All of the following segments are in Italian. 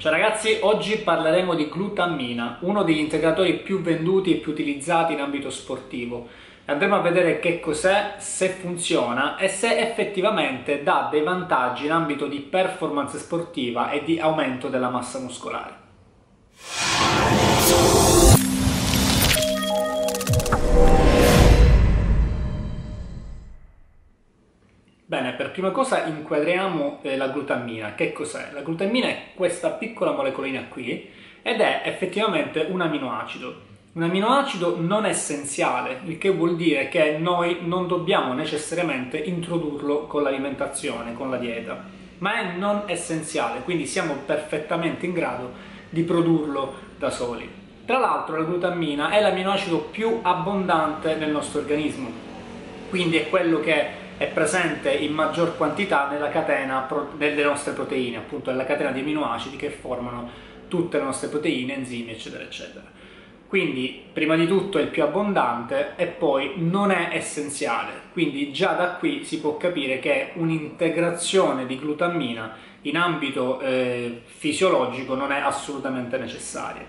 Ciao ragazzi, oggi parleremo di glutammina, uno degli integratori più venduti e più utilizzati in ambito sportivo. Andremo a vedere che cos'è, se funziona e se effettivamente dà dei vantaggi in ambito di performance sportiva e di aumento della massa muscolare. Per prima cosa inquadriamo eh, la glutammina. Che cos'è? La glutammina è questa piccola molecolina qui ed è effettivamente un aminoacido. Un aminoacido non essenziale, il che vuol dire che noi non dobbiamo necessariamente introdurlo con l'alimentazione, con la dieta, ma è non essenziale, quindi siamo perfettamente in grado di produrlo da soli. Tra l'altro la glutammina è l'aminoacido più abbondante nel nostro organismo, quindi è quello che è presente in maggior quantità nella catena delle nostre proteine, appunto nella catena di aminoacidi che formano tutte le nostre proteine, enzimi, eccetera, eccetera. Quindi, prima di tutto è il più abbondante e poi non è essenziale. Quindi già da qui si può capire che un'integrazione di glutammina in ambito eh, fisiologico non è assolutamente necessaria.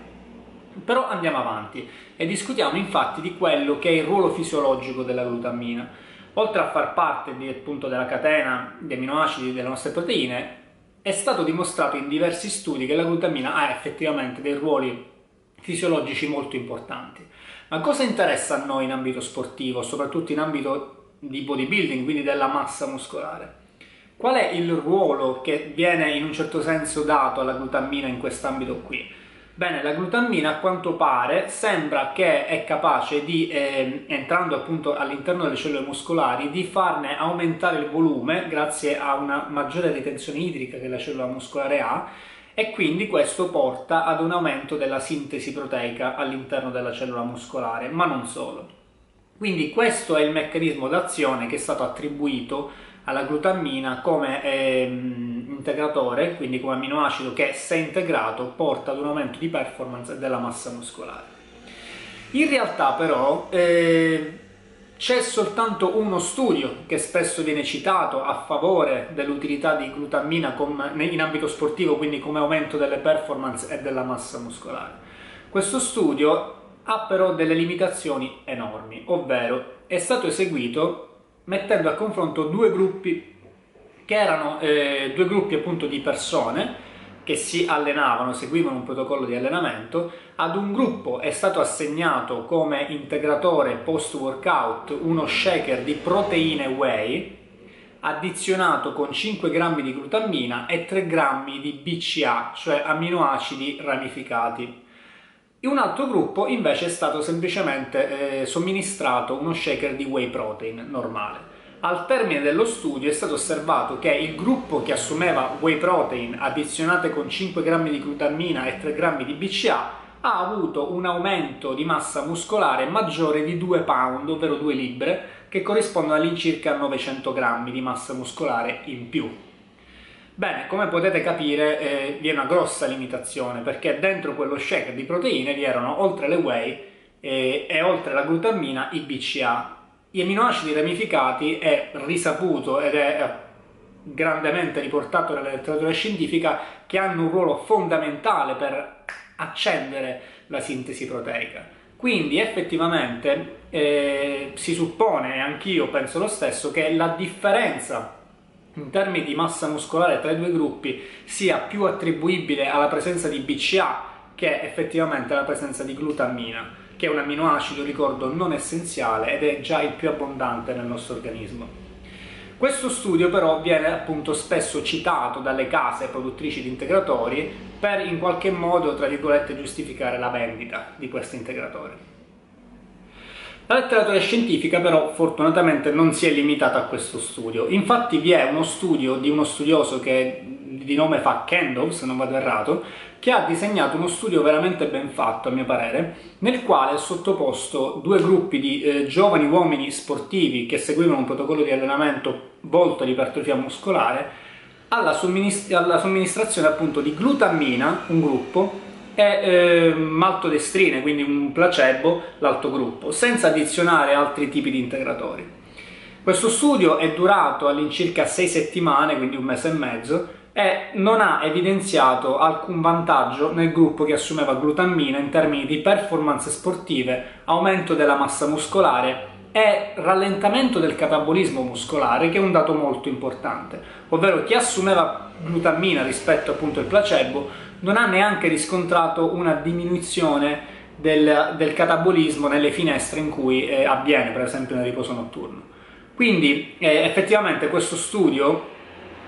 Però andiamo avanti e discutiamo infatti di quello che è il ruolo fisiologico della glutammina oltre a far parte di, appunto, della catena di aminoacidi delle nostre proteine, è stato dimostrato in diversi studi che la glutamina ha effettivamente dei ruoli fisiologici molto importanti. Ma cosa interessa a noi in ambito sportivo, soprattutto in ambito di bodybuilding, quindi della massa muscolare? Qual è il ruolo che viene in un certo senso dato alla glutamina in quest'ambito qui? Bene, la glutammina a quanto pare sembra che è capace di, eh, entrando appunto all'interno delle cellule muscolari, di farne aumentare il volume grazie a una maggiore ritenzione idrica che la cellula muscolare ha e quindi questo porta ad un aumento della sintesi proteica all'interno della cellula muscolare, ma non solo. Quindi questo è il meccanismo d'azione che è stato attribuito alla glutammina come ehm, integratore, quindi come amminoacido che se integrato porta ad un aumento di performance della massa muscolare. In realtà però eh, c'è soltanto uno studio che spesso viene citato a favore dell'utilità di glutammina in ambito sportivo, quindi come aumento delle performance e della massa muscolare. Questo studio ha però delle limitazioni enormi, ovvero è stato eseguito mettendo a confronto due gruppi che erano eh, due gruppi appunto di persone che si allenavano, seguivano un protocollo di allenamento, ad un gruppo è stato assegnato come integratore post workout uno shaker di proteine whey addizionato con 5 grammi di glutammina e 3 grammi di BCA, cioè amminoacidi ramificati. In un altro gruppo invece è stato semplicemente eh, somministrato uno shaker di whey protein normale. Al termine dello studio è stato osservato che il gruppo che assumeva whey protein addizionate con 5 grammi di glutammina e 3 grammi di BCA ha avuto un aumento di massa muscolare maggiore di 2 pound, ovvero 2 libbre, che corrispondono all'incirca 900 grammi di massa muscolare in più. Bene, come potete capire eh, vi è una grossa limitazione perché dentro quello shaker di proteine vi erano oltre le whey eh, e oltre la glutammina i BCA. Gli aminoacidi ramificati è risaputo ed è eh, grandemente riportato nella letteratura scientifica che hanno un ruolo fondamentale per accendere la sintesi proteica. Quindi effettivamente eh, si suppone, e anch'io penso lo stesso, che la differenza in termini di massa muscolare tra i due gruppi sia più attribuibile alla presenza di BCA che effettivamente alla presenza di glutammina, che è un amminoacido, ricordo, non essenziale ed è già il più abbondante nel nostro organismo. Questo studio però viene appunto spesso citato dalle case produttrici di integratori per in qualche modo, tra virgolette, giustificare la vendita di questi integratori. La letteratura scientifica però fortunatamente non si è limitata a questo studio, infatti vi è uno studio di uno studioso che di nome fa Kendall, se non vado errato, che ha disegnato uno studio veramente ben fatto a mio parere, nel quale ha sottoposto due gruppi di eh, giovani uomini sportivi che seguivano un protocollo di allenamento volto all'ipertrofia muscolare alla, somministra alla somministrazione appunto di glutammina, un gruppo, e eh, maltodestrine, quindi un placebo, l'altro gruppo, senza addizionare altri tipi di integratori. Questo studio è durato all'incirca 6 settimane, quindi un mese e mezzo, e non ha evidenziato alcun vantaggio nel gruppo che assumeva glutammina in termini di performance sportive, aumento della massa muscolare e rallentamento del catabolismo muscolare, che è un dato molto importante, ovvero chi assumeva glutammina rispetto appunto al placebo non ha neanche riscontrato una diminuzione del, del catabolismo nelle finestre in cui eh, avviene, per esempio nel riposo notturno. Quindi eh, effettivamente questo studio,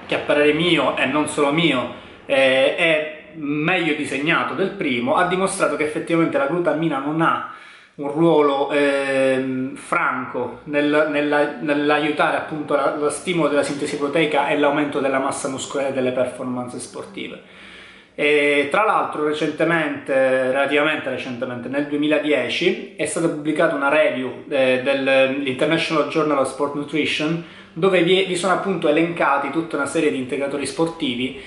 che a parere mio e non solo mio, eh, è meglio disegnato del primo, ha dimostrato che effettivamente la glutammina non ha un ruolo eh, franco nel, nella, nell'aiutare appunto lo stimolo della sintesi proteica e l'aumento della massa muscolare delle performance sportive. E tra l'altro recentemente, relativamente recentemente, nel 2010 è stata pubblicata una review eh, dell'International Journal of Sport Nutrition dove vi, vi sono appunto elencati tutta una serie di integratori sportivi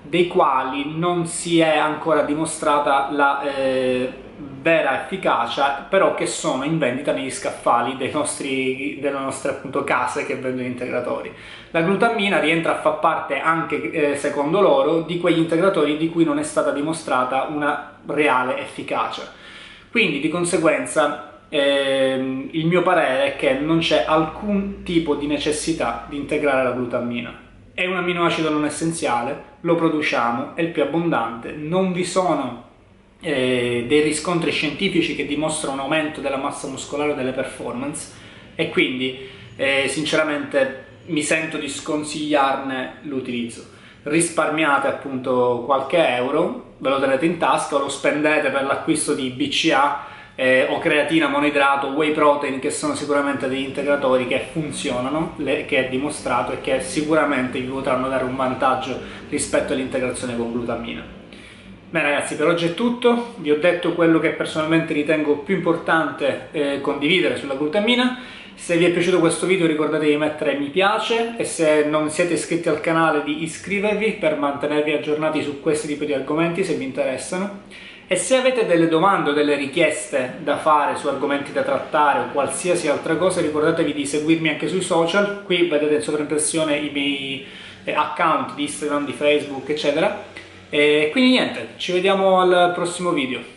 dei quali non si è ancora dimostrata la eh, vera efficacia, però che sono in vendita negli scaffali nostri, delle nostre appunto, case che vendono integratori. La glutammina rientra a far parte anche, eh, secondo loro, di quegli integratori di cui non è stata dimostrata una reale efficacia. Quindi, di conseguenza, eh, il mio parere è che non c'è alcun tipo di necessità di integrare la glutammina. È un amminoacido non essenziale, lo produciamo, è il più abbondante, non vi sono eh, dei riscontri scientifici che dimostrano un aumento della massa muscolare o delle performance e quindi eh, sinceramente mi sento di sconsigliarne l'utilizzo. Risparmiate appunto qualche euro, ve lo tenete in tasca o lo spendete per l'acquisto di BCA eh, o creatina monoidrato, whey protein che sono sicuramente degli integratori che funzionano, le, che è dimostrato e che sicuramente vi potranno dare un vantaggio rispetto all'integrazione con glutammina. Bene ragazzi, per oggi è tutto, vi ho detto quello che personalmente ritengo più importante eh, condividere sulla glutammina. Se vi è piaciuto questo video ricordatevi di mettere mi piace e se non siete iscritti al canale di iscrivervi per mantenervi aggiornati su questi tipi di argomenti se vi interessano. E se avete delle domande o delle richieste da fare su argomenti da trattare o qualsiasi altra cosa ricordatevi di seguirmi anche sui social, qui vedete in sovraimpressione i miei eh, account di Instagram, di Facebook eccetera e quindi niente, ci vediamo al prossimo video.